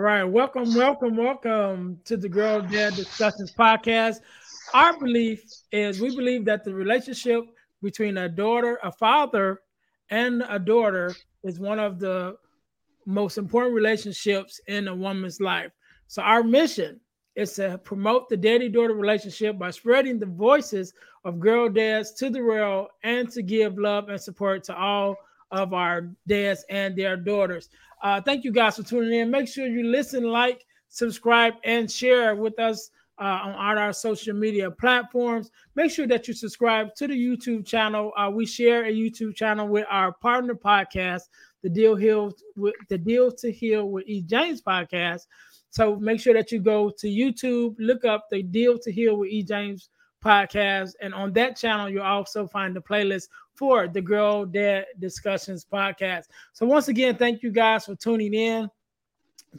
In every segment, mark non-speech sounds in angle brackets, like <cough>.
right. Welcome, welcome, welcome to the Girl Dad Discussions podcast. Our belief is we believe that the relationship between a daughter, a father, and a daughter is one of the most important relationships in a woman's life. So our mission is to promote the daddy-daughter relationship by spreading the voices of girl dads to the world and to give love and support to all of our dads and their daughters. Uh, thank you guys for tuning in. Make sure you listen, like, subscribe, and share with us uh, on our social media platforms. Make sure that you subscribe to the YouTube channel. Uh, we share a YouTube channel with our partner podcast, the Deal Hill with the Deal to Heal with E. James podcast. So make sure that you go to YouTube, look up the Deal to Heal with E. James podcast, and on that channel you'll also find the playlist for the Girl Dad Discussions podcast. So once again, thank you guys for tuning in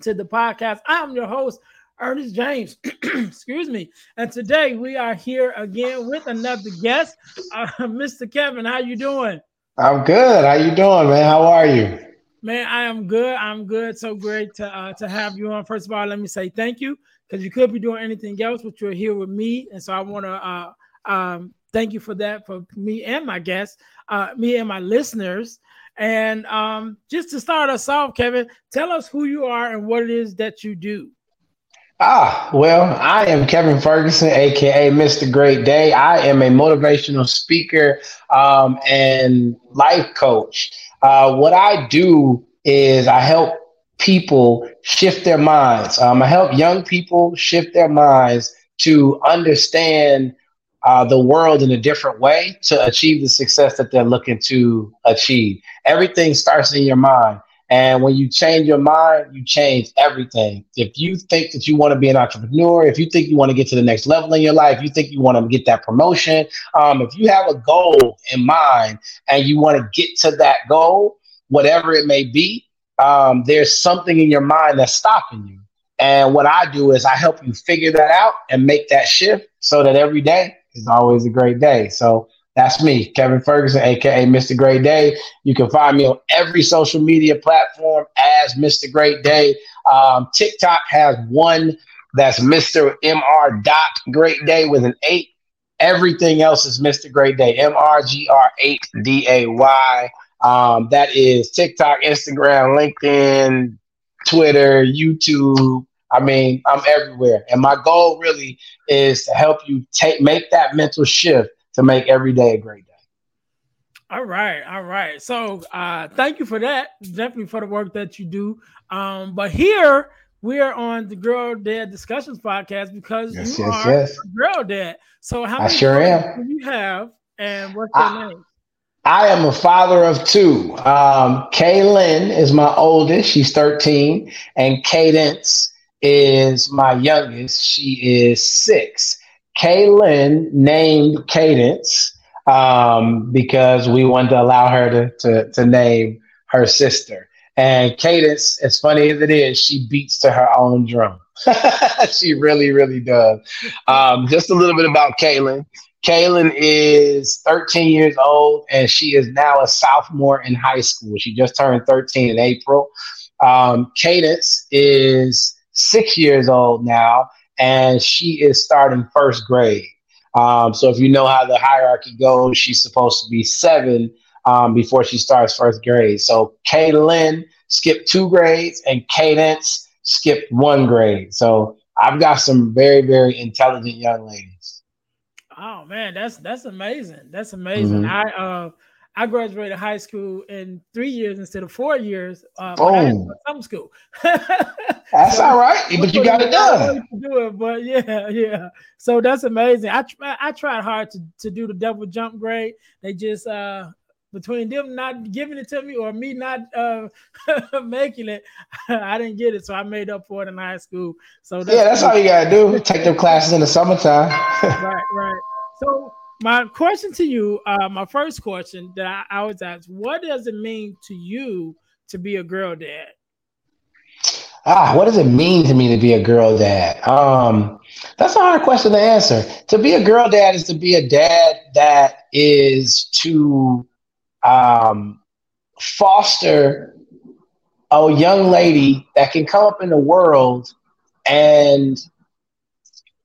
to the podcast. I'm your host. Earnest James, <clears throat> excuse me, and today we are here again with another guest, uh, <laughs> Mr. Kevin. How you doing? I'm good. How you doing, man? How are you? Man, I am good. I'm good. So great to uh, to have you on. First of all, let me say thank you because you could be doing anything else, but you're here with me, and so I want to uh, um, thank you for that for me and my guests, uh, me and my listeners. And um, just to start us off, Kevin, tell us who you are and what it is that you do. Ah, well, I am Kevin Ferguson, aka Mr. Great Day. I am a motivational speaker um, and life coach. Uh, what I do is I help people shift their minds. Um, I help young people shift their minds to understand uh, the world in a different way to achieve the success that they're looking to achieve. Everything starts in your mind. And when you change your mind, you change everything. If you think that you want to be an entrepreneur, if you think you want to get to the next level in your life, you think you want to get that promotion, um, if you have a goal in mind and you want to get to that goal, whatever it may be, um, there's something in your mind that's stopping you. And what I do is I help you figure that out and make that shift so that every day is always a great day. So that's me, Kevin Ferguson, aka Mr. Great Day. You can find me on every social media platform as Mr. Great Day. Um, TikTok has one that's Mr. Mr. Dot Great Day with an eight. Everything else is Mr. Great Day, M R G R 8 D A Y. Um, that is TikTok, Instagram, LinkedIn, Twitter, YouTube. I mean, I'm everywhere. And my goal really is to help you take make that mental shift to make every day a great day. All right, all right. So uh thank you for that. Definitely for the work that you do. Um, but here we are on the Girl Dad Discussions podcast because yes, you yes, are yes. girl dad. So how many I sure am. do you have and what's your I, name? I am a father of two. Um, Kaylin is my oldest, she's 13, and Cadence is my youngest, she is six. Kaylin named Cadence um, because we wanted to allow her to, to, to name her sister. And Cadence, as funny as it is, she beats to her own drum. <laughs> she really, really does. Um, just a little bit about Kaylin. Kaylin is 13 years old and she is now a sophomore in high school. She just turned 13 in April. Um, Cadence is six years old now and she is starting first grade. Um, so if you know how the hierarchy goes, she's supposed to be seven um, before she starts first grade. So Kaylin skipped two grades and Cadence skipped one grade. So I've got some very, very intelligent young ladies. Oh man, that's that's amazing. That's amazing. Mm-hmm. I uh I graduated high school in three years instead of four years. Uh, oh. some school. <laughs> that's so, all right, but you got it done. do it, but yeah, <laughs> yeah. So that's amazing. I I tried hard to, to do the double jump grade. They just uh between them not giving it to me or me not uh <laughs> making it, <laughs> I didn't get it. So I made up for it in high school. So that's yeah, that's all you gotta do. Take them classes in the summertime. right, right. So my question to you, uh, my first question that I, I always ask, what does it mean to you to be a girl dad? Ah, what does it mean to me to be a girl dad? Um, that's a hard question to answer. To be a girl dad is to be a dad that is to um, foster a young lady that can come up in the world and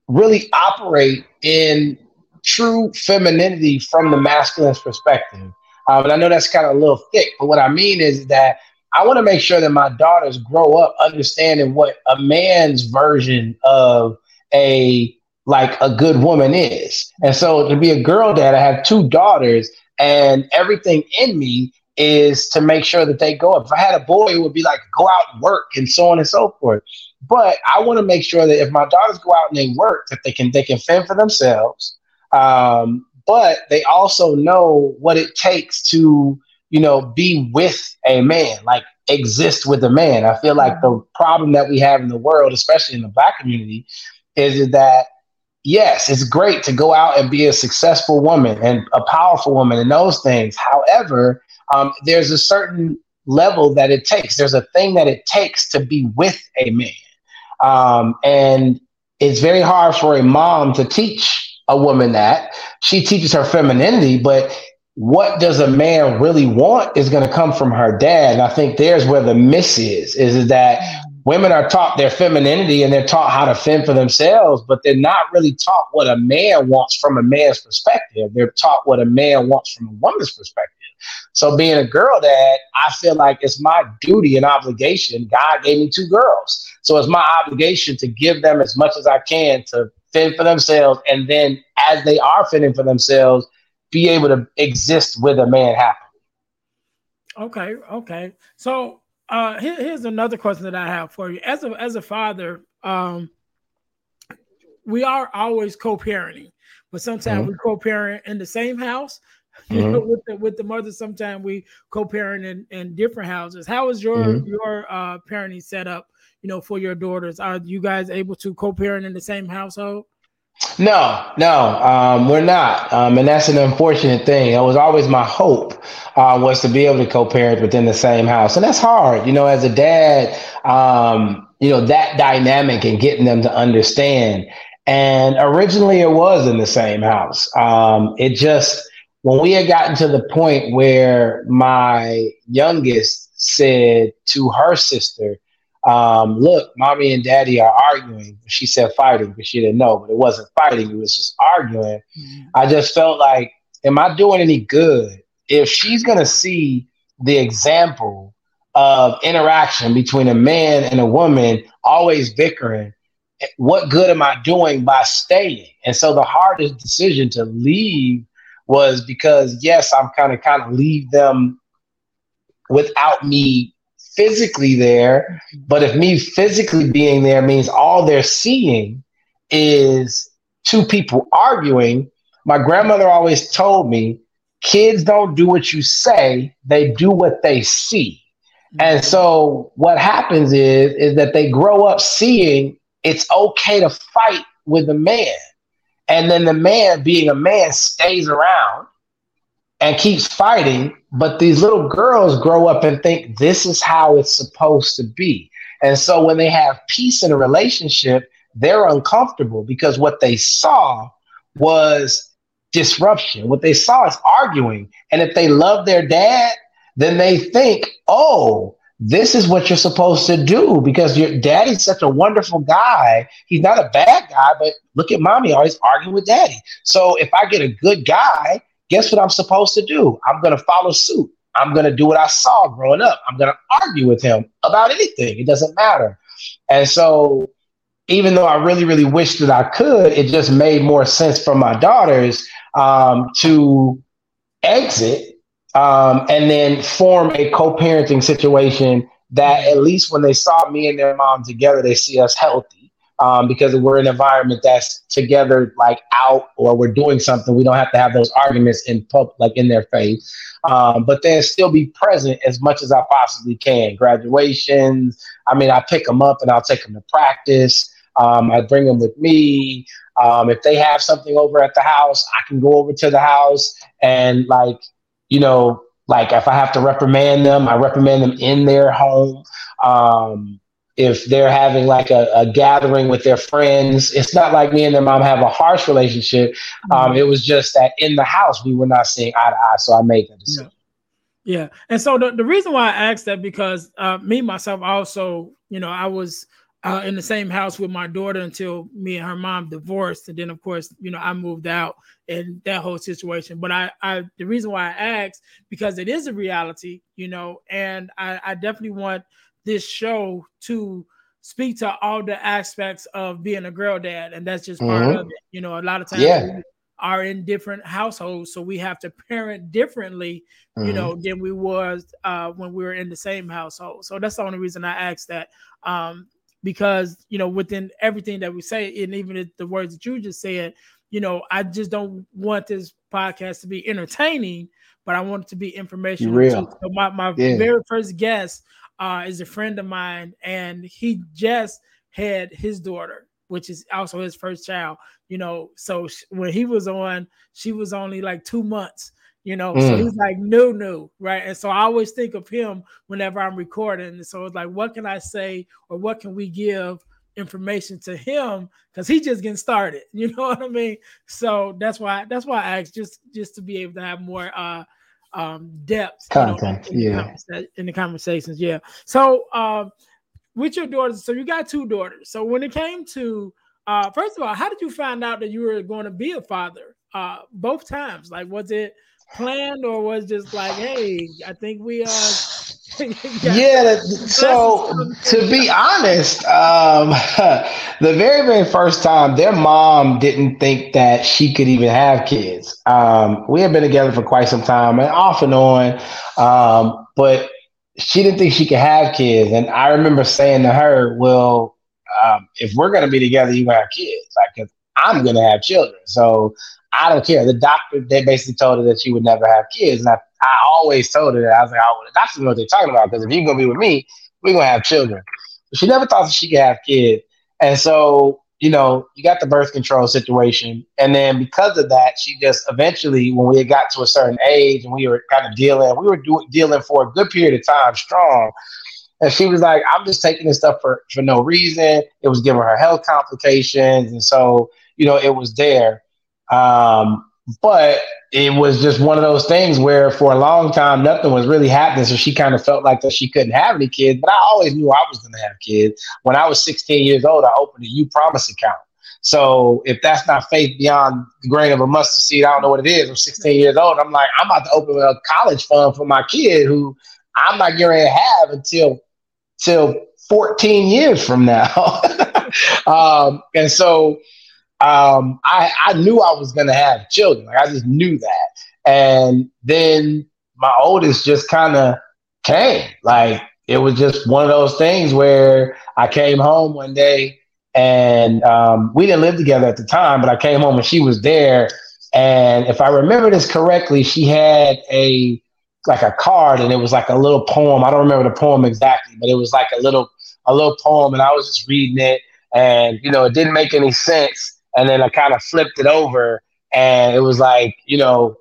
really operate in true femininity from the masculine's perspective. Um, I know that's kind of a little thick, but what I mean is that I want to make sure that my daughters grow up understanding what a man's version of a like a good woman is. And so to be a girl dad, I have two daughters, and everything in me is to make sure that they go up. If I had a boy, it would be like go out and work and so on and so forth. But I want to make sure that if my daughters go out and they work, that they can they can fend for themselves. Um, but they also know what it takes to you know be with a man, like exist with a man. I feel like the problem that we have in the world, especially in the black community, is that yes, it's great to go out and be a successful woman and a powerful woman and those things. However, um, there's a certain level that it takes. There's a thing that it takes to be with a man. Um, and it's very hard for a mom to teach a woman that. She teaches her femininity, but what does a man really want is going to come from her dad. And I think there's where the miss is, is that women are taught their femininity and they're taught how to fend for themselves, but they're not really taught what a man wants from a man's perspective. They're taught what a man wants from a woman's perspective. So being a girl dad, I feel like it's my duty and obligation. God gave me two girls. So it's my obligation to give them as much as I can to fend for themselves. And then as they are fending for themselves, be able to exist with a man happily. Okay, okay. So uh, here, here's another question that I have for you. As a as a father, um, we are always co-parenting, but sometimes mm-hmm. we co-parent in the same house. <laughs> You mm-hmm. know, with the with the mother, sometimes we co-parent in, in different houses. How is your mm-hmm. your uh, parenting set up? You know, for your daughters, are you guys able to co-parent in the same household? No, no, um, we're not, um, and that's an unfortunate thing. It was always my hope uh, was to be able to co-parent within the same house, and that's hard. You know, as a dad, um, you know that dynamic and getting them to understand. And originally, it was in the same house. Um, it just when we had gotten to the point where my youngest said to her sister, um, look, mommy and daddy are arguing. She said fighting, but she didn't know, but it wasn't fighting, it was just arguing. Mm-hmm. I just felt like, am I doing any good? If she's going to see the example of interaction between a man and a woman always bickering, what good am I doing by staying? And so the hardest decision to leave was because, yes, I'm kind of kind of leave them without me physically there. But if me physically being there means all they're seeing is two people arguing, my grandmother always told me kids don't do what you say, they do what they see. And so what happens is is that they grow up seeing it's okay to fight with a man. And then the man being a man stays around and keeps fighting. But these little girls grow up and think this is how it's supposed to be. And so when they have peace in a relationship, they're uncomfortable because what they saw was disruption. What they saw is arguing. And if they love their dad, then they think, oh, this is what you're supposed to do because your daddy's such a wonderful guy. He's not a bad guy, but look at mommy always arguing with daddy. So if I get a good guy, guess what I'm supposed to do? I'm going to follow suit. I'm going to do what I saw growing up. I'm going to argue with him about anything. It doesn't matter. And so, even though I really, really wish that I could, it just made more sense for my daughters um, to exit um, and then form a co parenting situation that at least when they saw me and their mom together, they see us healthy um, because we're in an environment that's together, like out or we're doing something. We don't have to have those arguments in pub, like in their face, um, but then still be present as much as I possibly can. Graduations, I mean, I pick them up and I'll take them to practice. Um, I bring them with me. Um, if they have something over at the house, I can go over to the house and like, you know, like if I have to reprimand them, I reprimand them in their home. Um, if they're having like a, a, gathering with their friends. It's not like me and their mom have a harsh relationship. Um, mm-hmm. it was just that in the house we were not seeing eye to eye, so I made that decision. Yeah, and so the, the reason why I asked that because uh, me myself also, you know, I was uh, in the same house with my daughter until me and her mom divorced, and then of course, you know, I moved out and that whole situation. But I, I, the reason why I asked because it is a reality, you know, and I, I definitely want this show to speak to all the aspects of being a girl dad, and that's just part mm-hmm. of it. You know, a lot of times yeah. we are in different households, so we have to parent differently, mm-hmm. you know, than we was uh, when we were in the same household. So that's the only reason I asked that. Um, because you know within everything that we say and even the words that you just said you know i just don't want this podcast to be entertaining but i want it to be informational so my, my yeah. very first guest uh, is a friend of mine and he just had his daughter which is also his first child you know so when he was on she was only like two months you know. Mm. So he's like, new, new, right? And so I always think of him whenever I'm recording. And So it's like, what can I say or what can we give information to him because he just getting started. <laughs> You know what I mean? So that's why that's why I asked just just to be able to have more uh um depth you know, in yeah. the in the conversations yeah. So um with your daughters so you got two daughters. So when it came to uh first of all how did you find out that you were going to be a father uh both times? Like was it planned or was just like, hey, I think we uh <laughs> yeah. So to be honest um <laughs> the very very first time their mom didn't think that she could even have kids. Um we had been together for quite some time and off and on um but she didn't think she could have kids. And i remember saying to her well um, if we're going to be together you gonna have kids. Like i'm going to have children so I don't care. The doctor, they basically told her that she would never have kids. And I, I always told her that. I was like, oh, well, the doctor know what they're talking about because if you're going to be with me, we're going to have children. But she never thought that she could have kids. And so, you know, you got the birth control situation. And then because of that, she just eventually, when we got to a certain age and we were kind of dealing, we were do- dealing for a good period of time strong. And she was like, I'm just taking this stuff for, for no reason. It was giving her health complications. And so, you know, it was there. Um, but it was just one of those things where for a long time nothing was really happening. So she kind of felt like that she couldn't have any kids. But I always knew I was going to have kids. When I was 16 years old, I opened a Upromise account. So if that's not faith beyond the grain of a mustard seed, I don't know what it is. I'm 16 years old. I'm like, I'm about to open a college fund for my kid who I'm not going to have until till 14 years from now. <laughs> um, and so um, I, I knew I was going to have children. Like I just knew that. And then my oldest just kind of came. Like it was just one of those things where I came home one day and um, we didn't live together at the time, but I came home and she was there. And if I remember this correctly, she had a like a card and it was like a little poem. I don't remember the poem exactly, but it was like a little a little poem and I was just reading it and you know it didn't make any sense and then I kind of flipped it over, and it was like, you know,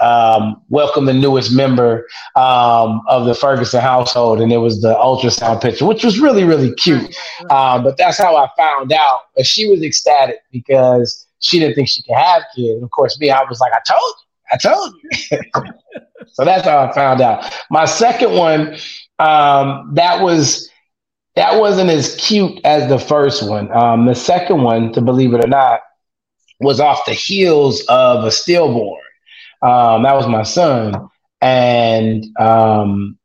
um, welcome the newest member um, of the Ferguson household, and it was the ultrasound picture, which was really really cute. Um, but that's how I found out. But she was ecstatic because she didn't think she could have kids. And of course, me, I was like, I told you, I told you. <laughs> so that's how I found out. My second one, um, that was that wasn't as cute as the first one. Um, the second one, to believe it or not, was off the heels of a stillborn. Um, that was my son, and um,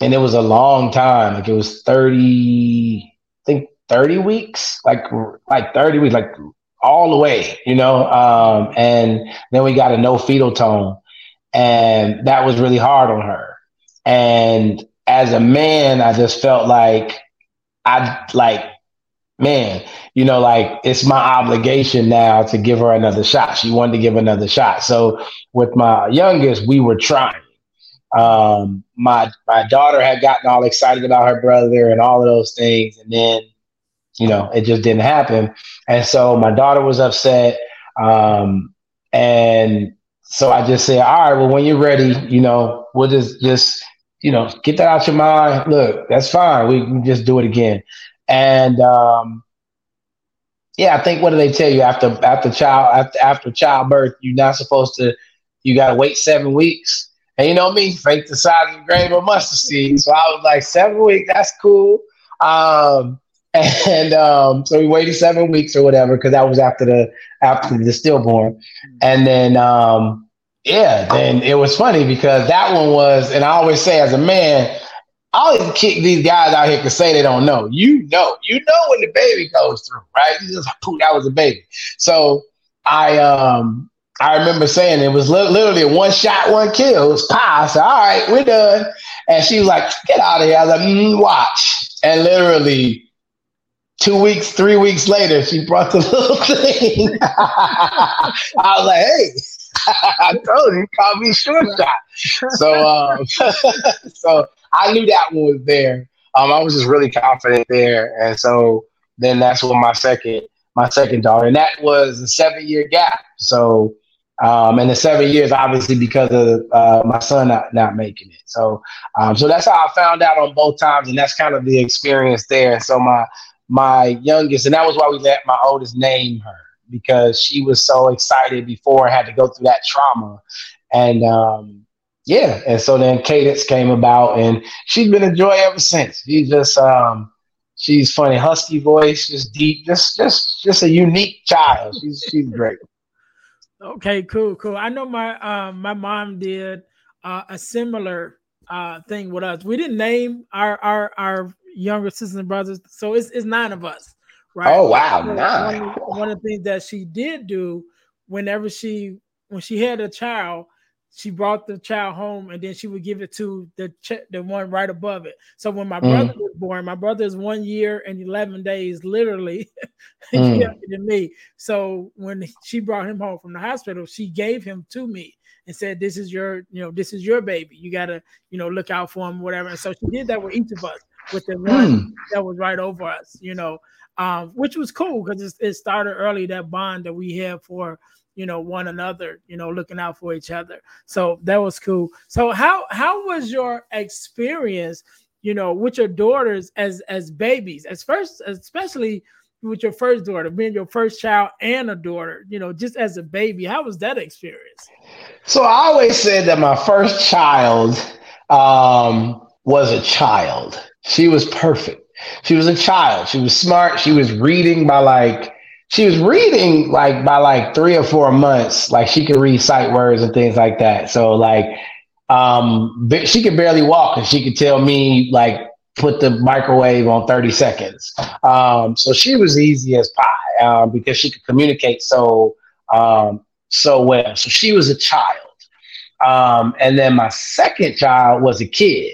and it was a long time. Like it was thirty, I think thirty weeks, like like thirty weeks, like all the way, you know. Um, and then we got a no fetal tone, and that was really hard on her. And as a man, I just felt like I like, man, you know, like it's my obligation now to give her another shot. She wanted to give another shot. So with my youngest, we were trying. Um, my my daughter had gotten all excited about her brother and all of those things, and then you know it just didn't happen. And so my daughter was upset, um, and so I just said, all right, well, when you're ready, you know, we'll just just you know, get that out your mind. Look, that's fine. We can just do it again. And um, yeah, I think what do they tell you after after child after after childbirth, you're not supposed to. You got to wait seven weeks. And you know me, fake the size of a grain of mustard seed. So I was like, seven weeks, that's cool. Um, <laughs> and um, so we waited seven weeks or whatever because that was after the after the stillborn, and then um, yeah, then it was funny because that one was, and I always say as a man, I always kick these guys out here to say they don't know. You know, you know when the baby goes through, right? You just poof, that was a baby. So I um I remember saying it was li- literally one shot, one kill. It was pie. I said, all right, we're done. And she was like, get out of here. I was like, mm, watch. And literally two weeks, three weeks later, she brought the <laughs> little thing. <laughs> I was like, hey, <laughs> I told you, call me short shot. So, um, so I knew that one was there. Um, I was just really confident there. And so then that's when my second, my second daughter, and that was a seven year gap. So, um, and the seven years, obviously, because of uh, my son not, not making it. So, um, so that's how I found out on both times, and that's kind of the experience there. So my my youngest, and that was why we let my oldest name her because she was so excited before I had to go through that trauma, and um, yeah, and so then Cadence came about, and she's been a joy ever since. She's just um, she's funny, husky voice, just deep, just just just a unique child. She's she's great. <laughs> Okay, cool, cool. I know my um my mom did uh, a similar uh thing with us. We didn't name our our our younger sisters and brothers, so it's it's nine of us, right? Oh wow, nine. One, one of the things that she did do whenever she when she had a child, she brought the child home and then she would give it to the ch- the one right above it. So when my mm. brother was born, my brother is one year and eleven days, literally, <laughs> mm. younger than me. So when she brought him home from the hospital, she gave him to me and said, "This is your, you know, this is your baby. You gotta, you know, look out for him, whatever." And so she did that with each of us, with the one mm. that was right over us, you know, um, which was cool because it started early that bond that we have for you know one another you know looking out for each other. So that was cool. So how how was your experience you know with your daughters as as babies? As first especially with your first daughter being your first child and a daughter you know just as a baby how was that experience? So i always said that my first child um was a child she was perfect she was a child she was smart she was reading by like she was reading like by like three or four months, like she could read sight words and things like that. So like um she could barely walk and she could tell me like put the microwave on 30 seconds. Um so she was easy as pie um, because she could communicate so um so well. So she was a child. Um and then my second child was a kid.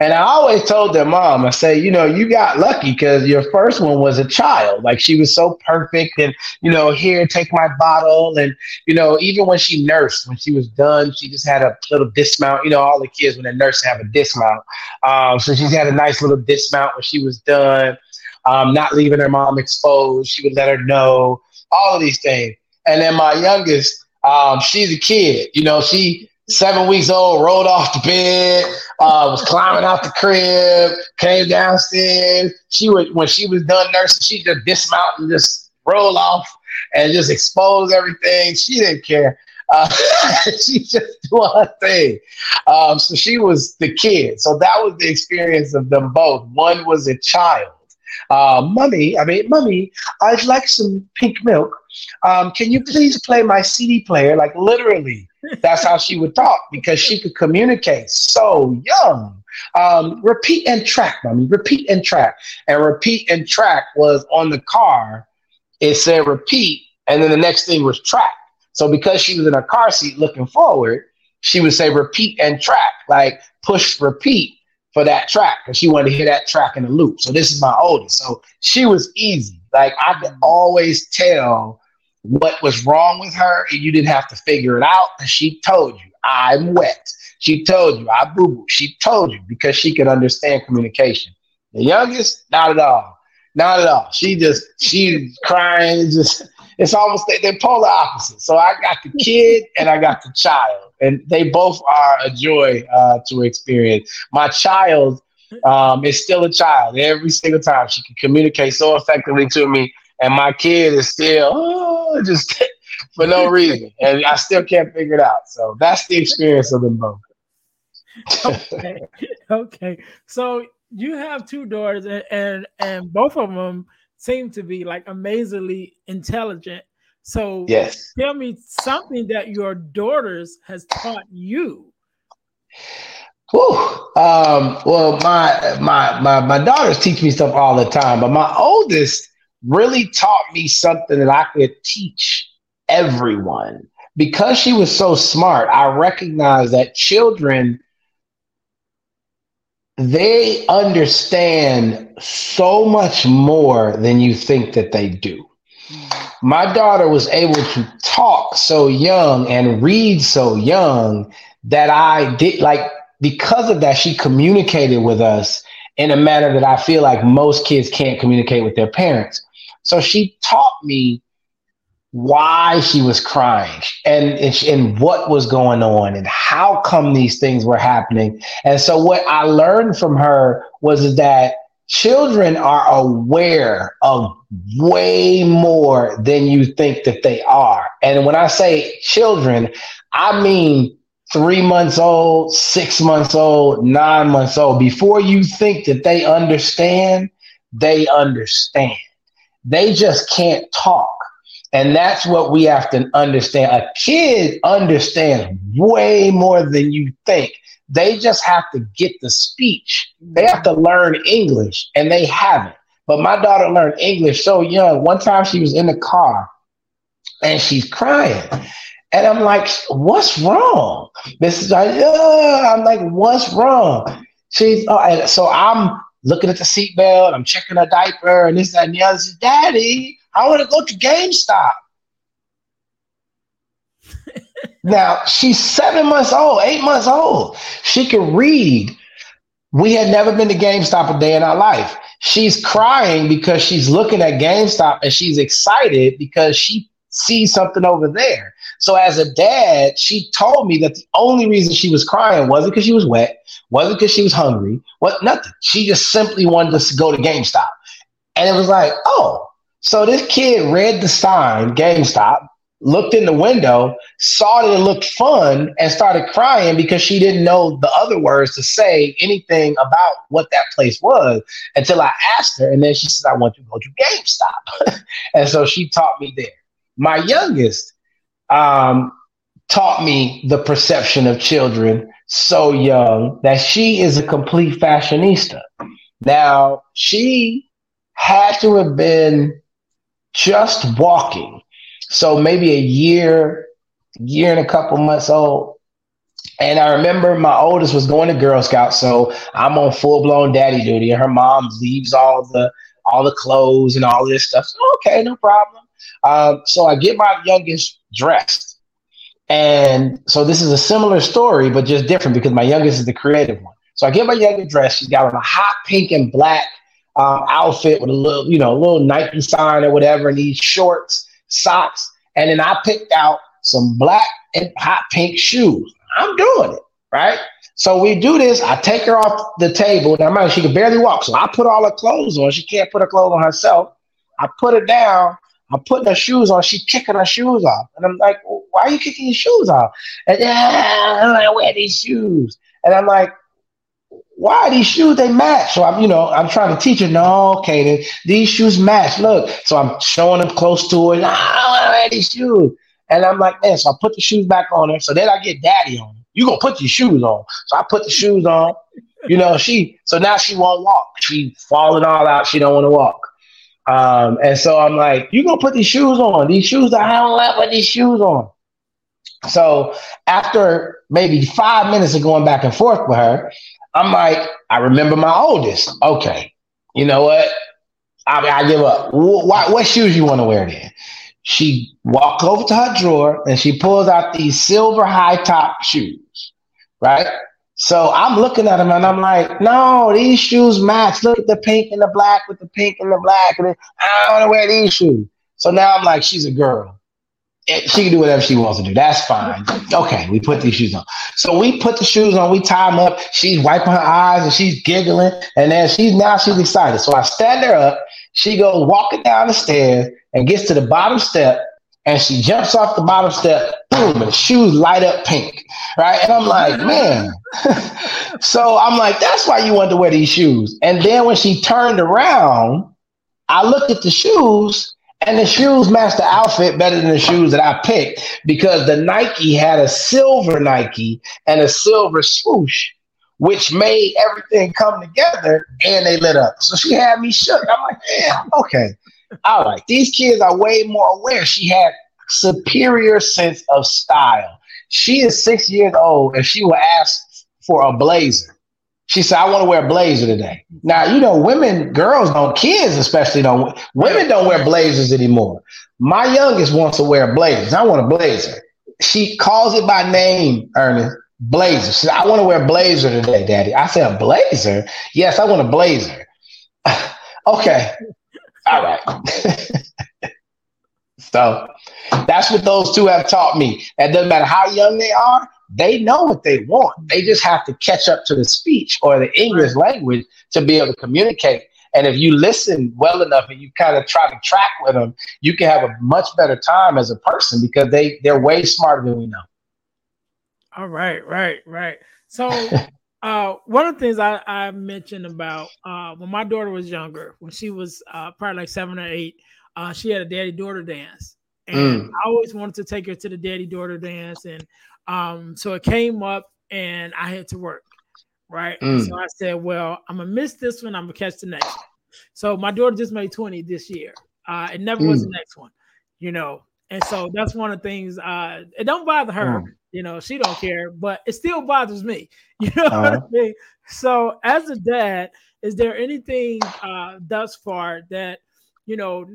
And I always told their mom, I say, you know, you got lucky because your first one was a child. Like she was so perfect and, you know, here, take my bottle. And, you know, even when she nursed, when she was done, she just had a little dismount. You know, all the kids when they're nursing have a dismount. Um, so she's had a nice little dismount when she was done, um, not leaving her mom exposed. She would let her know all of these things. And then my youngest, um, she's a kid. You know, she seven weeks old, rolled off the bed, uh, was climbing out the crib, came downstairs. She would when she was done nursing, she just dismount and just roll off and just expose everything. She didn't care. Uh, <laughs> she just doing her thing. Um, so she was the kid. So that was the experience of them both. One was a child. Uh, mummy, I mean, mummy, I'd like some pink milk. Um, can you please play my CD player? Like literally, that's how she would talk because she could communicate so young. Um, repeat and track, mommy. Repeat and track. And repeat and track was on the car. It said repeat, and then the next thing was track. So because she was in a car seat looking forward, she would say repeat and track, like push repeat for that track because she wanted to hear that track in a loop. So this is my oldest. So she was easy. Like I could mm. always tell what was wrong with her, and you didn't have to figure it out. She told you, I'm wet. She told you, I boo boo. She told you because she could understand communication. The youngest, not at all. Not at all. She just, she's crying. Just, it's almost, they're polar opposites. So I got the kid and I got the child, and they both are a joy uh, to experience. My child um, is still a child every single time. She can communicate so effectively to me and my kid is still oh, just <laughs> for no reason, and I still can't figure it out. So that's the experience of them both. okay. <laughs> okay. So you have two daughters, and, and and both of them seem to be like amazingly intelligent. So yes, tell me something that your daughters has taught you. Whew. Um, well, my my my my daughters teach me stuff all the time, but my oldest really taught me something that I could teach everyone. Because she was so smart, I recognized that children they understand so much more than you think that they do. My daughter was able to talk so young and read so young that I did like because of that, she communicated with us in a manner that I feel like most kids can't communicate with their parents. So she taught me why she was crying and, and, and what was going on and how come these things were happening. And so what I learned from her was that children are aware of way more than you think that they are. And when I say children, I mean three months old, six months old, nine months old. Before you think that they understand, they understand. They just can't talk. And that's what we have to understand. A kid understands way more than you think. They just have to get the speech. They have to learn English, and they haven't. But my daughter learned English so young. One time she was in the car and she's crying. And I'm like, what's wrong? This is like, I'm like, what's wrong? She's oh, so I'm looking at the seatbelt, I'm checking her diaper, and this, that, and the other. Says, Daddy, I want to go to GameStop. <laughs> now she's seven months old, eight months old. She can read. We had never been to GameStop a day in our life. She's crying because she's looking at GameStop and she's excited because she sees something over there. So as a dad, she told me that the only reason she was crying wasn't because she was wet, wasn't because she was hungry, what nothing. She just simply wanted to go to GameStop. And it was like, oh, so this kid read the sign, GameStop, looked in the window, saw that it looked fun, and started crying because she didn't know the other words to say anything about what that place was until I asked her. And then she said, I want to go to GameStop. <laughs> and so she taught me there. My youngest, um, taught me the perception of children so young that she is a complete fashionista. Now, she had to have been just walking. So maybe a year, year and a couple months old. And I remember my oldest was going to Girl Scouts, so I'm on full blown daddy duty, and her mom leaves all the all the clothes and all this stuff. So, okay, no problem. Um, so I get my youngest dressed. And so this is a similar story, but just different because my youngest is the creative one. So I get my youngest dressed. She's got on a hot pink and black um, outfit with a little, you know, a little Nike sign or whatever, and these shorts, socks. And then I picked out some black and hot pink shoes. I'm doing it, right? So we do this. I take her off the table. Now, mind she can barely walk. So I put all her clothes on. She can't put her clothes on herself. I put her down I'm putting her shoes on. She's kicking her shoes off. And I'm like, why are you kicking your shoes off? And yeah, like, wear these shoes. And I'm like, why are these shoes? They match. So I'm, you know, I'm trying to teach her, no, Kaden, these shoes match. Look. So I'm showing them close to her. Nah, I don't wear these shoes. And I'm like, man, so I put the shoes back on her. So then I get daddy on her. You gonna put your shoes on. So I put the shoes on. You know, she so now she won't walk. She falling all out. She don't want to walk. Um, and so I'm like, you gonna put these shoes on? These shoes, I don't like put these shoes on. So after maybe five minutes of going back and forth with her, I'm like, I remember my oldest. Okay, you know what? I, I give up. What, what shoes you want to wear then? She walks over to her drawer and she pulls out these silver high top shoes, right? So I'm looking at them and I'm like, no, these shoes match. Look at the pink and the black with the pink and the black. And I want to wear these shoes. So now I'm like, she's a girl. Eh, she can do whatever she wants to do. That's fine. Okay, we put these shoes on. So we put the shoes on. We tie them up. She's wiping her eyes and she's giggling. And then she's now she's excited. So I stand her up. She goes walking down the stairs and gets to the bottom step. And she jumps off the bottom step. Boom! And the shoes light up pink. right? And I'm like, <laughs> man. <laughs> so I'm like, that's why you want to wear these shoes. And then when she turned around, I looked at the shoes and the shoes matched the outfit better than the shoes that I picked because the Nike had a silver Nike and a silver swoosh, which made everything come together and they lit up. So she had me shook. I'm like, yeah, okay. All right. These kids are way more aware. She had superior sense of style. She is six years old and she will ask for a blazer. She said, I want to wear a blazer today. Now, you know, women, girls don't, kids especially don't, women don't wear blazers anymore. My youngest wants to wear blazers. I want a blazer. She calls it by name, Earnest, blazer. She said, I want to wear a blazer today, daddy. I said, a blazer? Yes, I want a blazer. <sighs> okay. All right. <laughs> so that's what those two have taught me. It doesn't matter how young they are, they know what they want. They just have to catch up to the speech or the English language to be able to communicate. And if you listen well enough and you kind of try to track with them, you can have a much better time as a person because they they're way smarter than we know. All right, right, right. So <laughs> uh, one of the things I, I mentioned about uh, when my daughter was younger, when she was uh, probably like seven or eight, uh, she had a daddy daughter dance. And mm. I always wanted to take her to the daddy daughter dance. And um, so it came up and I had to work, right? Mm. So I said, well, I'm gonna miss this one. I'm gonna catch the next one. So my daughter just made 20 this year. Uh, it never mm. was the next one, you know. And so that's one of the things. Uh, it don't bother her, mm. you know. She don't care, but it still bothers me. <laughs> You know uh-huh. what I uh-huh. mean? So as a dad, is there anything uh, thus far that you know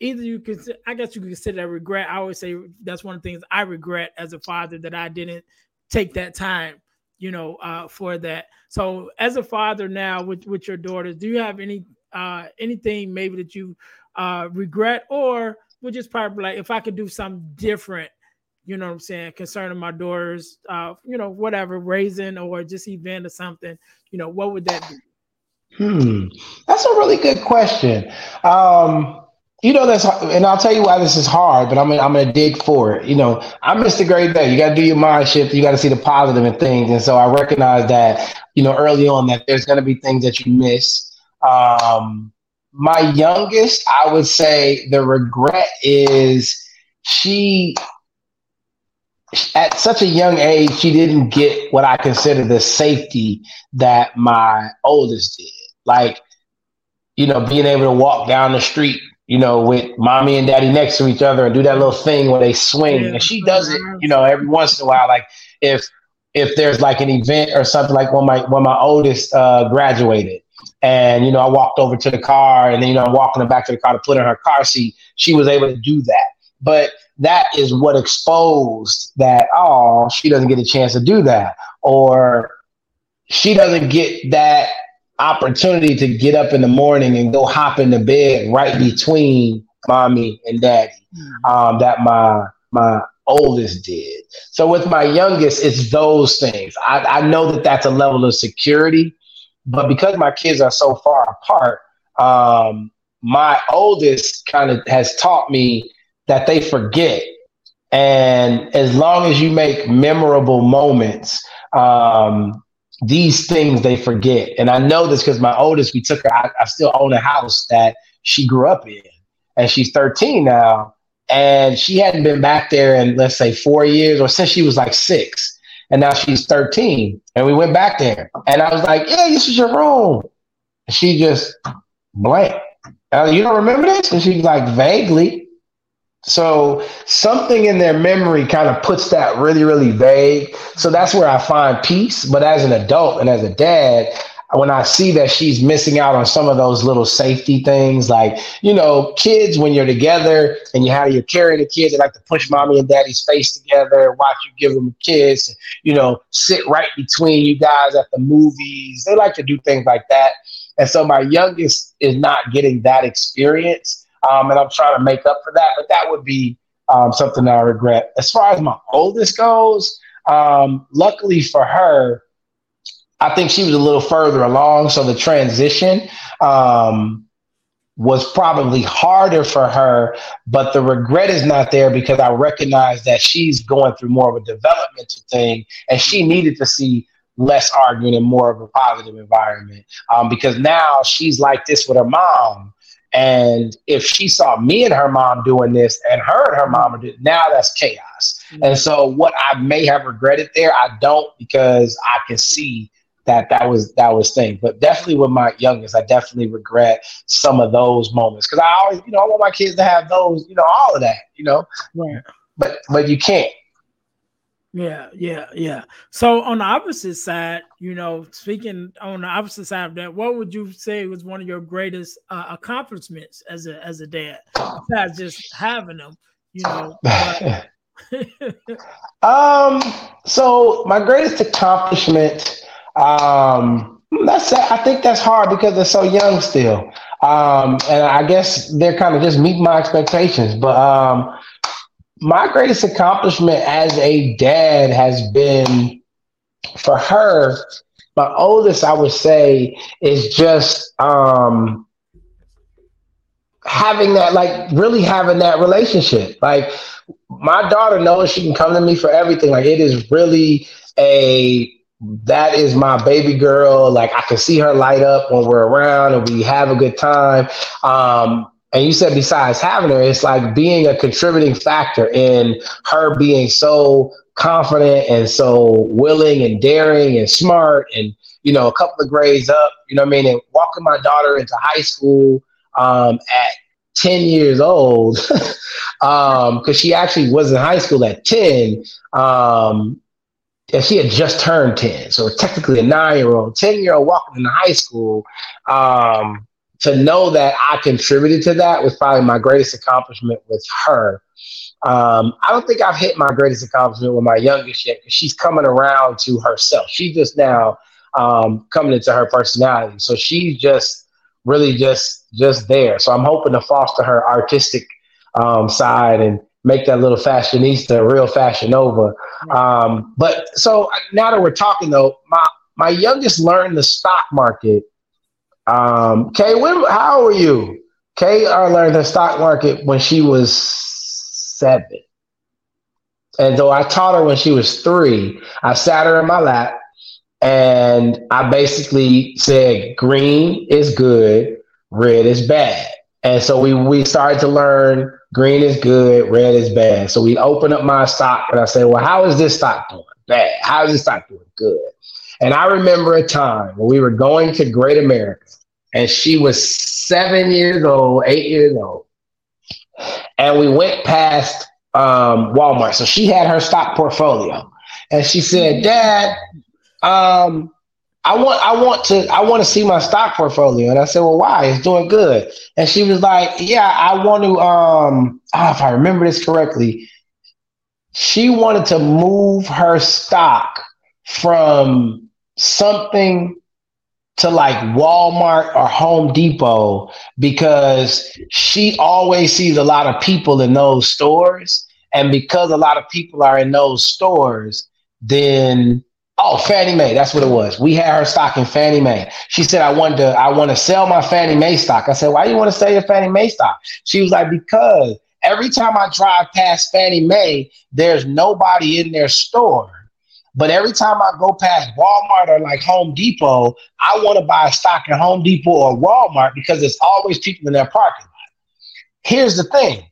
either you can i guess you can consider that regret. I always say that's one of the things i regret as a father that i didn't take that time you know uh, for that. So as a father now with with your daughters do you have any uh anything maybe that you uh regret? Or would just probably like if i could do something different you know what i'm saying concerning my daughters uh you know whatever raising or just event or something you know what would that be? Hmm. That's a really good question. Um you know that's and I'll tell you why this is hard, but I'm gonna, I'm gonna dig for it. You know, I missed a great day. You got to do your mind shift. You got to see the positive in things, and so I recognize that you know early on that there's gonna be things that you miss. Um, my youngest, I would say the regret is she at such a young age she didn't get what I consider the safety that my oldest did. Like, you know, being able to walk down the street you know, with mommy and daddy next to each other and do that little thing where they swing. And she does it, you know, every once in a while. Like if if there's like an event or something like when my when my oldest uh, graduated, and you know, I walked over to the car, and then you know, I'm walking her back to the car to put her in her car seat. She was able to do that, but that is what exposed that. Oh, she doesn't get a chance to do that, or she doesn't get that opportunity to get up in the morning and go hop in the bed right between mommy and daddy mm-hmm. um, that my my oldest did. So with my youngest, it's those things. I, I know that that's a level of security, but because my kids are so far apart, um, my oldest kind of has taught me that they forget. And as long as you make memorable moments, um, these things they forget. And I know this because my oldest, we took her, I, I, still own a house that she grew up in. And she's 13 now. And she hadn't been back there in, let's say, four years or since she was like six. And now she's 13. And we went back there. And I was like, yeah, this is your room. And she just blank. you don't remember this? And she's like, vaguely. So something in their memory kind of puts that really, really vague. So that's where I find peace. But as an adult and as a dad, when I see that she's missing out on some of those little safety things, like, you know, kids, when you're together and you have you're carrying the kids, they like to push mommy and daddy's face together, watch you give them a kiss, you know, sit right between you guys at the movies. They like to do things like that. And so my youngest is not getting that experience um, and I'm trying to make up for that. But that would be um, something that I regret. As far as my oldest goes, um, luckily for her, I think she was a little further along. So the transition, um, was probably harder for her, but the regret is not there because I recognize that she's going through more of a developmental thing and she needed to see less arguing and more of a positive environment. Um, because now she's like this with her mom. And if she saw me and her mom doing this and her and her mom did now that's chaos. Mm-hmm. And so what I may have regretted there, I don't because I can see that that was that was thing. But definitely with my youngest, I definitely regret some of those moments because I always, you know, I want my kids to have those, you know, all of that, you know. Right. But but you can't. Yeah, yeah, yeah. So on the opposite side, you know, speaking on the opposite side of that, what would you say was one of your greatest uh, accomplishments as a as a dad, besides just having them, you know? <laughs> um. So my greatest accomplishment um, that's I think that's hard because they're so young still. Um, and I guess they're kind of just meet my expectations. But um, my greatest accomplishment as a dad has been for her. My oldest, I would say, is just um, having that, like, really having that relationship. Like, my daughter knows she can come to me for everything. Like, it is really a that is my baby girl. Like I can see her light up when we're around and we have a good time. Um, and you said besides having her, it's like being a contributing factor in her being so confident and so willing and daring and smart and you know a couple of grades up. You know what I mean? And walking my daughter into high school um, at 10 years old because <laughs> um, she actually was in high school at 10 um, and she had just turned 10. So technically a nine year old, 10 year old walking into high school. Um, to know that I contributed to that was probably my greatest accomplishment with her. Um, I don't think I've hit my greatest accomplishment with my youngest yet because she's coming around to herself. She's just now um, coming into her personality. So she's just really just just there. So I'm hoping to foster her artistic um, side and make that little fashionista a real fashion over. Um, but so now that we're talking though, my my youngest learned the stock market. Um, Kay, when, how are you? Kay I learned the stock market when she was seven. And though I taught her when she was three, I sat her in my lap and I basically said, green is good, red is bad. And so we we started to learn green is good, red is bad. So we open up my stock and I say, well, how is this stock doing? Bad. How is this stock doing? Good. And I remember a time when we were going to Great America and she was seven years old, eight years old. And we went past um, Walmart. So she had her stock portfolio. And she said, Dad, um, I want I want to I want to see my stock portfolio. And I said, Well, why? It's doing good. And she was like, Yeah, I want to um oh, if I remember this correctly, she wanted to move her stock from something to like Walmart or Home Depot because she always sees a lot of people in those stores. And because a lot of people are in those stores, then Oh, Fannie Mae. That's what it was. We had her stock in Fannie Mae. She said, I wanted to, I want to sell my Fannie Mae stock. I said, why do you want to sell your Fannie Mae stock? She was like, because every time I drive past Fannie May, there's nobody in their store. But every time I go past Walmart or like Home Depot, I want to buy a stock in Home Depot or Walmart because there's always people in their parking lot. Here's the thing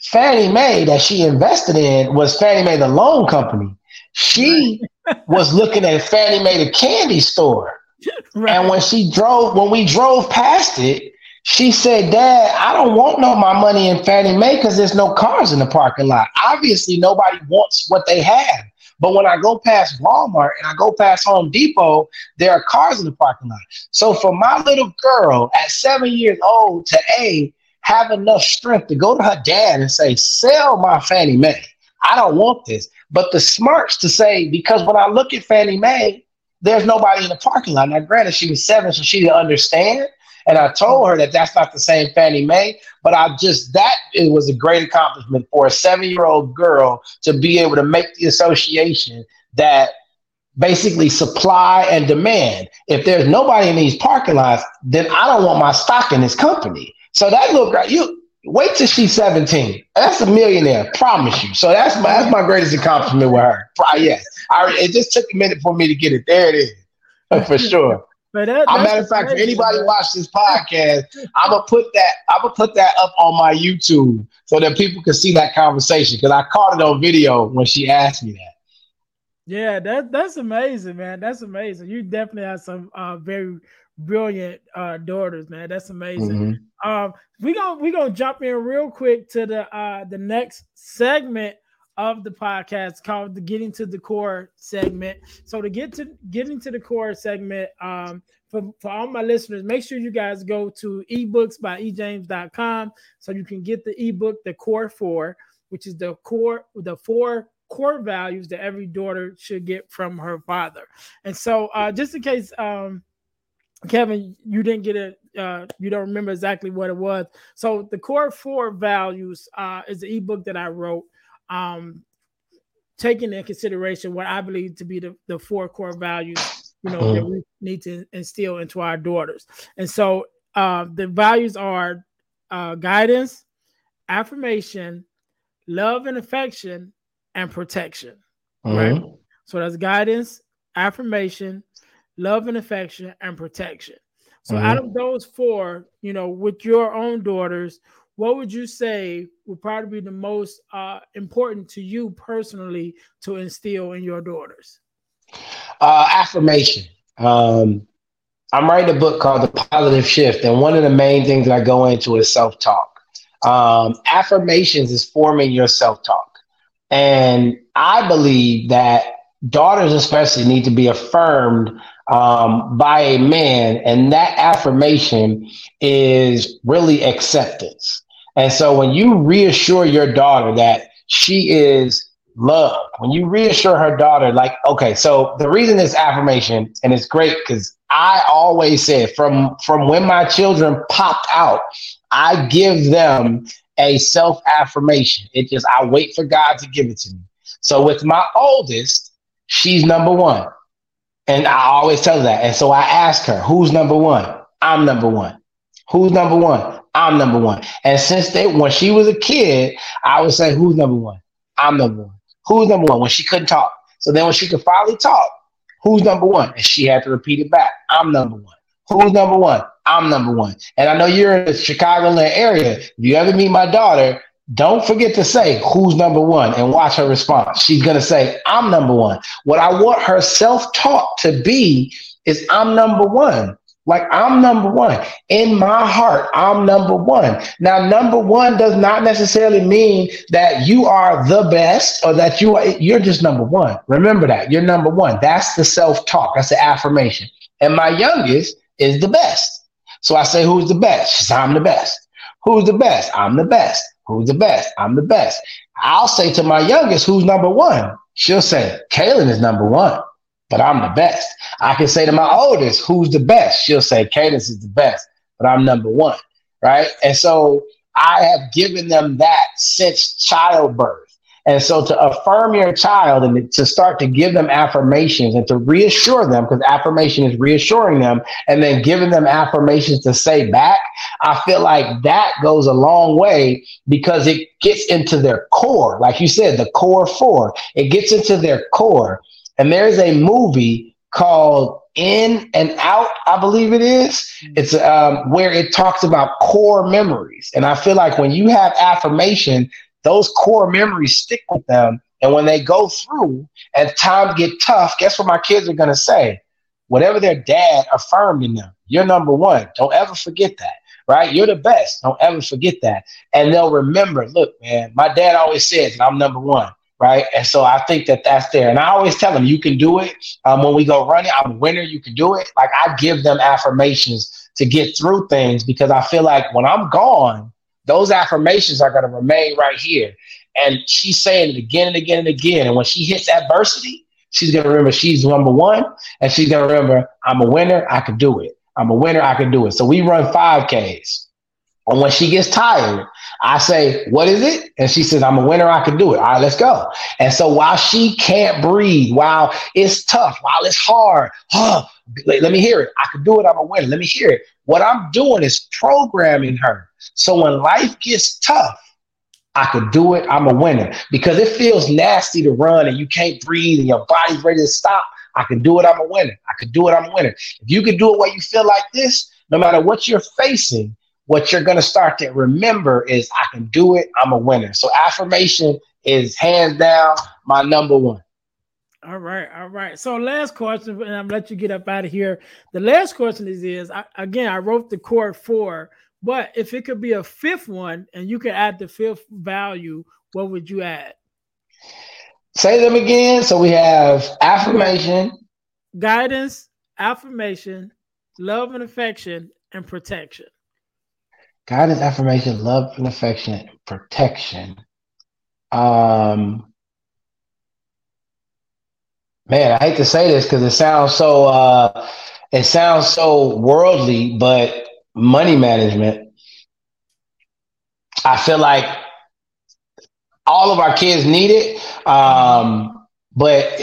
Fannie Mae that she invested in was Fannie Mae, the loan company. She was looking at Fannie May, the candy store. <laughs> Right. And when she drove, when we drove past it, she said, Dad, I don't want no my money in Fannie Mae because there's no cars in the parking lot. Obviously, nobody wants what they have. But when I go past Walmart and I go past Home Depot, there are cars in the parking lot. So for my little girl at seven years old to A, have enough strength to go to her dad and say, sell my Fannie Mae. I don't want this. But the smarts to say, because when I look at Fannie May, there's nobody in the parking lot. Now, granted, she was seven, so she didn't understand. And I told her that that's not the same Fannie Mae, but I just, that it was a great accomplishment for a seven year old girl to be able to make the association that basically supply and demand. If there's nobody in these parking lots, then I don't want my stock in this company So that little girl, you wait till she's 17. That's a millionaire, promise you. So that's my that's my greatest accomplishment with her. Yes. I, it just took a minute for me to get it. There it is. <laughs> For sure. But that, a matter of fact, if anybody man. watch this <laughs> podcast, I'm gonna put that I'm gonna put that up on my YouTube so that people can see that conversation because I caught it on video when she asked me that. Yeah, that that's amazing, man. That's amazing. You definitely have some uh, very brilliant uh, daughters, man. That's amazing. Mm-hmm. Um, we gonna we gonna jump in real quick to the uh, the next segment of the podcast called the Getting to the Core segment. So to get to getting to the core segment, um, for, for all my listeners, make sure you guys go to ebooks by ejames.com so you can get the ebook, The Core Four, which is the core, the four core values that every daughter should get from her father. And so uh, just in case um, Kevin, you didn't get it. Uh, you don't remember exactly what it was. So the core four values uh, is the ebook that I wrote, um, taking in consideration what I believe to be the, the four core values, you know, mm-hmm. that we need to instill into our daughters. And so uh, the values are uh, guidance, affirmation, love and affection, and protection. Mm-hmm. Right. So that's guidance, affirmation, love and affection, and protection. So, mm-hmm. out of those four, you know, with your own daughters, what would you say would probably be the most uh, important to you personally to instill in your daughters? Uh, affirmation. Um, I'm writing a book called The Positive Shift, and one of the main things that I go into is self talk. Um, affirmations is forming your self talk. And I believe that daughters, especially, need to be affirmed um, by a man, and that affirmation is really acceptance. And so when you reassure your daughter that she is loved, when you reassure her daughter, like, okay, so the reason this affirmation, and it's great because I always said from from when my children popped out, I give them a self affirmation. It just I wait for God to give it to me. So with my oldest, she's number one. And I always tell her that. And so I ask her, who's number one? I'm number one. Who's number one? I'm number one. And since they, when she was a kid, I would say, who's number one? I'm number one. Who's number one? When she couldn't talk. So then when she could finally talk, who's number one? And she had to repeat it back. I'm number one. Who's number one? I'm number one. And I know you're in the Chicagoland area. If you ever meet my daughter, don't forget to say who's number one and watch her response. She's going to say, I'm number one. What I want her self talk to be is, I'm number one. Like I'm number one in my heart. I'm number one. Now, number one does not necessarily mean that you are the best or that you are, you're just number one. Remember that you're number one. That's the self talk. That's the affirmation. And my youngest is the best. So I say, who's the best? Says, I'm the best. Who's the best? I'm the best. Who's the best? I'm the best. I'll say to my youngest, who's number one? She'll say, Kaylin is number one, but I'm the best. I can say to my oldest, who's the best? She'll say, Cadence is the best, but I'm number one. Right. And so I have given them that since childbirth. And so to affirm your child and to start to give them affirmations and to reassure them, because affirmation is reassuring them and then giving them affirmations to say back, I feel like that goes a long way because it gets into their core. Like you said, the core four, it gets into their core. And there's a movie called Inside Out i believe it is it's um, where it talks about core memories and i feel like when you have affirmation those core memories stick with them. And when they go through and times get tough, guess what my kids are going to say? Whatever their dad affirmed in them, you're number one. Don't ever forget that, right? You're the best. Don't ever forget that. And they'll remember, look, man, my dad always says I'm number one, right? And so I think that that's there. And I always tell them, you can do it. Um, when we go running, I'm a winner. You can do it. Like I give them affirmations to get through things because I feel like when I'm gone, those affirmations are going to remain right here. And she's saying it again and again and again. And when she hits adversity, she's going to remember she's number one. And she's going to remember, I'm a winner. I can do it. I'm a winner. I can do it. So we run 5Ks. And when she gets tired, I say, What is it? And she says, I'm a winner. I can do it. All right, let's go. And so while she can't breathe, while it's tough, while it's hard, huh, let me hear it. I can do it. I'm a winner. Let me hear it. What I'm doing is programming her. So when life gets tough, I could do it. I'm a winner because it feels nasty to run and you can't breathe and your body's ready to stop. I can do it. I'm a winner. I could do it. I'm a winner. If you can do it while you feel like this, no matter what you're facing, what you're going to start to remember is I can do it. I'm a winner. So affirmation is hands down my number one. All right, all right. So last question, and I'm let you get up out of here. The last question is: is I, again, I wrote the core four, but if it could be a fifth one, and you could add the fifth value, what would you add? Say them again. So we have affirmation, guidance, affirmation, love and affection, and protection. Guidance, affirmation, love and affection, protection. Um, man, I hate to say this because it sounds so uh, it sounds so worldly, but money management. I feel like all of our kids need it, um, but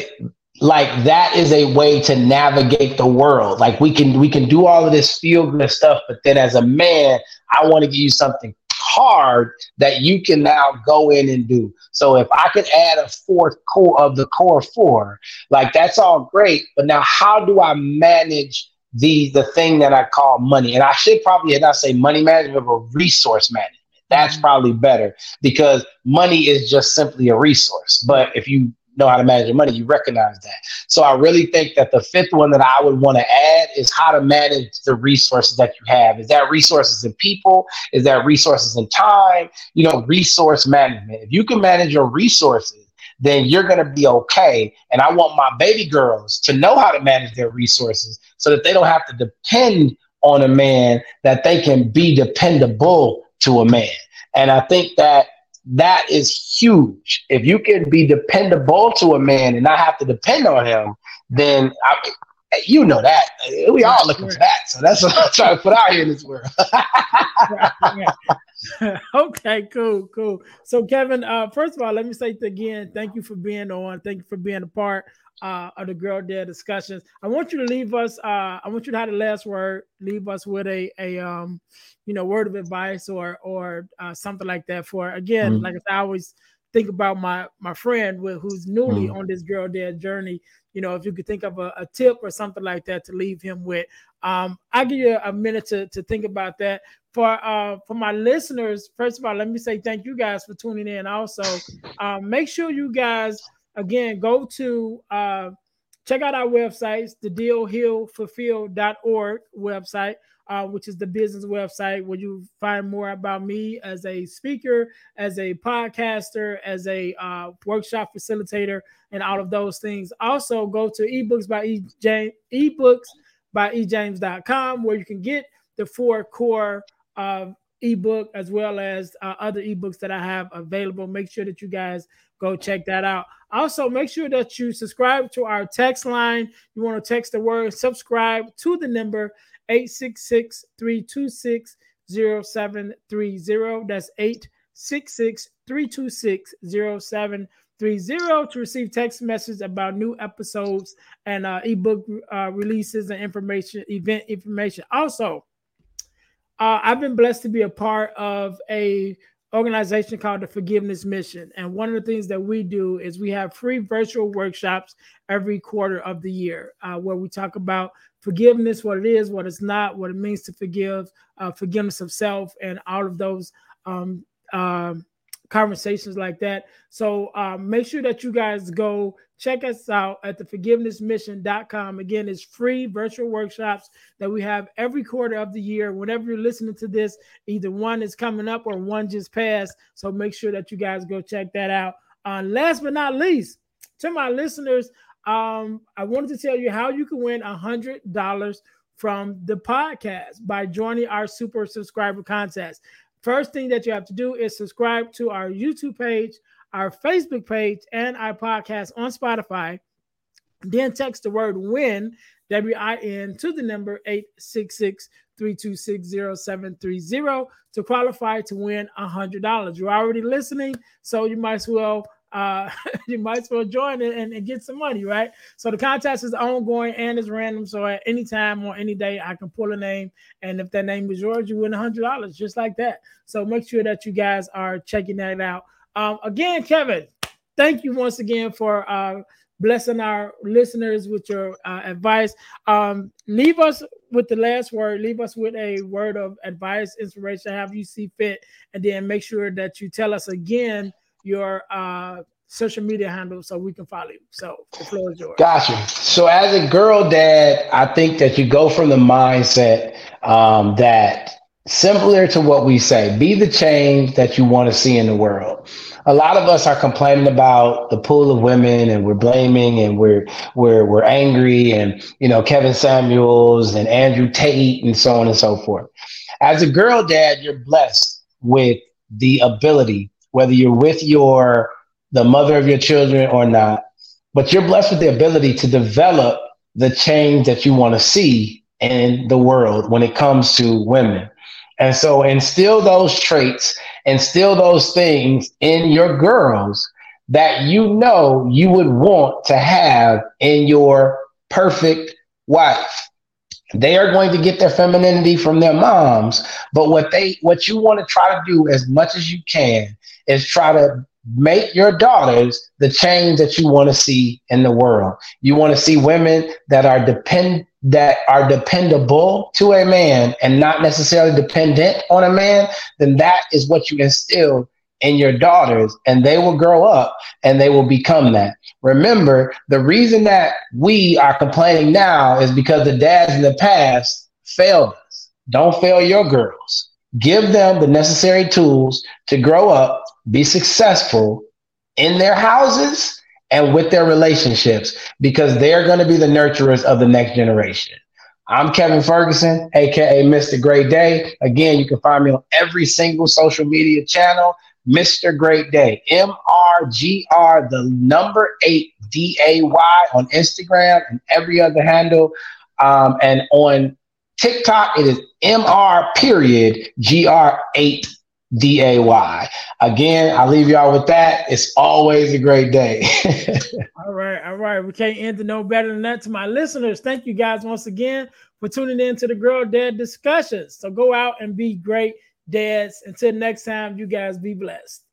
like that is a way to navigate the world. Like we can we can do all of this feel good stuff, but then as a man, I want to give you something hard that you can now go in and do. So if I could add a fourth core of the core four, like that's all great. But now how do I manage the the thing that I call money? And I should probably not say money management, but resource management. That's mm-hmm. probably better because money is just simply a resource. But if you know how to manage your money, you recognize that. So I really think that the fifth one that I would want to add is how to manage the resources that you have. Is that resources in people? Is that resources in time? You know, resource management. If you can manage your resources, then you're going to be okay. And I want my baby girls to know how to manage their resources so that they don't have to depend on a man, that they can be dependable to a man. And I think that that is huge. If you can be dependable to a man and not have to depend on him, then I, you know that we all looking for that. So that's <laughs> what I'm trying to put out here in this world. <laughs> <laughs> okay, cool, cool. So Kevin, uh, first of all, let me say again, thank you for being on. Thank you for being a part uh, of the Girl Dad discussions. I want you to leave us. Uh, I want you to have the last word. Leave us with a a um, you know, word of advice or or uh, something like that. For again, mm-hmm. like I always think about my my friend with, who's newly mm-hmm. on this Girl Dad journey. You know, if you could think of a, a, tip or something like that to leave him with. Um, I'll give you a minute to, to think about that. For uh for my listeners, first of all, let me say thank you guys for tuning in. Also, um, make sure you guys again, go to uh, check out our websites, the dealhealfulfill.org website, uh, which is the business website where you find more about me as a speaker, as a podcaster, as a uh, workshop facilitator, and all of those things. Also, go to ebooks by e. James, ebooks by ejames.com where you can get the four core ebook as well as uh, other ebooks that I have available. Make sure that you guys go check that out. Also, make sure that you subscribe to our text line. You want to text the word subscribe to the number 866 326 0730. That's 866 326 0730 to receive text messages about new episodes and uh, ebook uh, releases and information, event information. Also, uh, I've been blessed to be a part of a organization called the Forgiveness Mission. And one of the things that we do is we have free virtual workshops every quarter of the year uh, where we talk about forgiveness, what it is, what it's not, what it means to forgive, uh, forgiveness of self, and all of those um, um conversations like that. So um, make sure that you guys go check us out at theforgivenessmission.com. Again, it's free virtual workshops that we have every quarter of the year. Whenever you're listening to this, either one is coming up or one just passed. So make sure that you guys go check that out. Uh, last but not least, to my listeners, um, I wanted to tell you how you can win a hundred dollars from the podcast by joining our super subscriber contest. First thing that you have to do is subscribe to our YouTube page, our Facebook page, and our podcast on Spotify. Then text the word win, W I N, to the number 866 326 0730 to qualify to win $100. You're already listening, so you might as well uh, <laughs> you might as well join it and, and, get some money, right? So the contest is ongoing and it's random. So at any time or any day, I can pull a name, and if that name is yours, you win a hundred dollars, just like that. So make sure that you guys are checking that out. Um, again, Kevin, thank you once again for uh, blessing our listeners with your uh, advice. Um, leave us with the last word. Leave us with a word of advice, inspiration, however you see fit, and then make sure that you tell us again your uh, social media handle so we can follow you. So the floor is yours. Gotcha. So as a girl dad, I think that you go from the mindset um, that similar to what we say, be the change that you want to see in the world. A lot of us are complaining about the pool of women and we're blaming and we're we're we're angry and you know Kevin Samuels and Andrew Tate and so on and so forth. As a girl dad, you're blessed with the ability whether you're with your the mother of your children or not, but you're blessed with the ability to develop the change that you want to see in the world when it comes to women. And so instill those traits, instill those things in your girls that you know you would want to have in your perfect wife. They are going to get their femininity from their moms, but what they what you want to try to do as much as you can is try to make your daughters the change that you want to see in the world. You want to see women that are depend that are dependable to a man and not necessarily dependent on a man, then that is what you instill in your daughters and they will grow up and they will become that. Remember, the reason that we are complaining now is because the dads in the past failed us. Don't fail your girls. Give them the necessary tools to grow up be successful in their houses and with their relationships because they're going to be the nurturers of the next generation. I'm Kevin Ferguson, aka Mr. Great Day. Again, you can find me on every single social media channel. Mr. Great Day, M R G R, the number eight D A Y on Instagram and every other handle. Um, and on TikTok, it is M R period G R eight D A Y. Again, I leave y'all with that. It's always a great day. <laughs> all right, all right. We can't end it no better than that. To my listeners, thank you guys once again for tuning in to the Girl Dad discussions. So go out and be great dads. Until next time, you guys be blessed.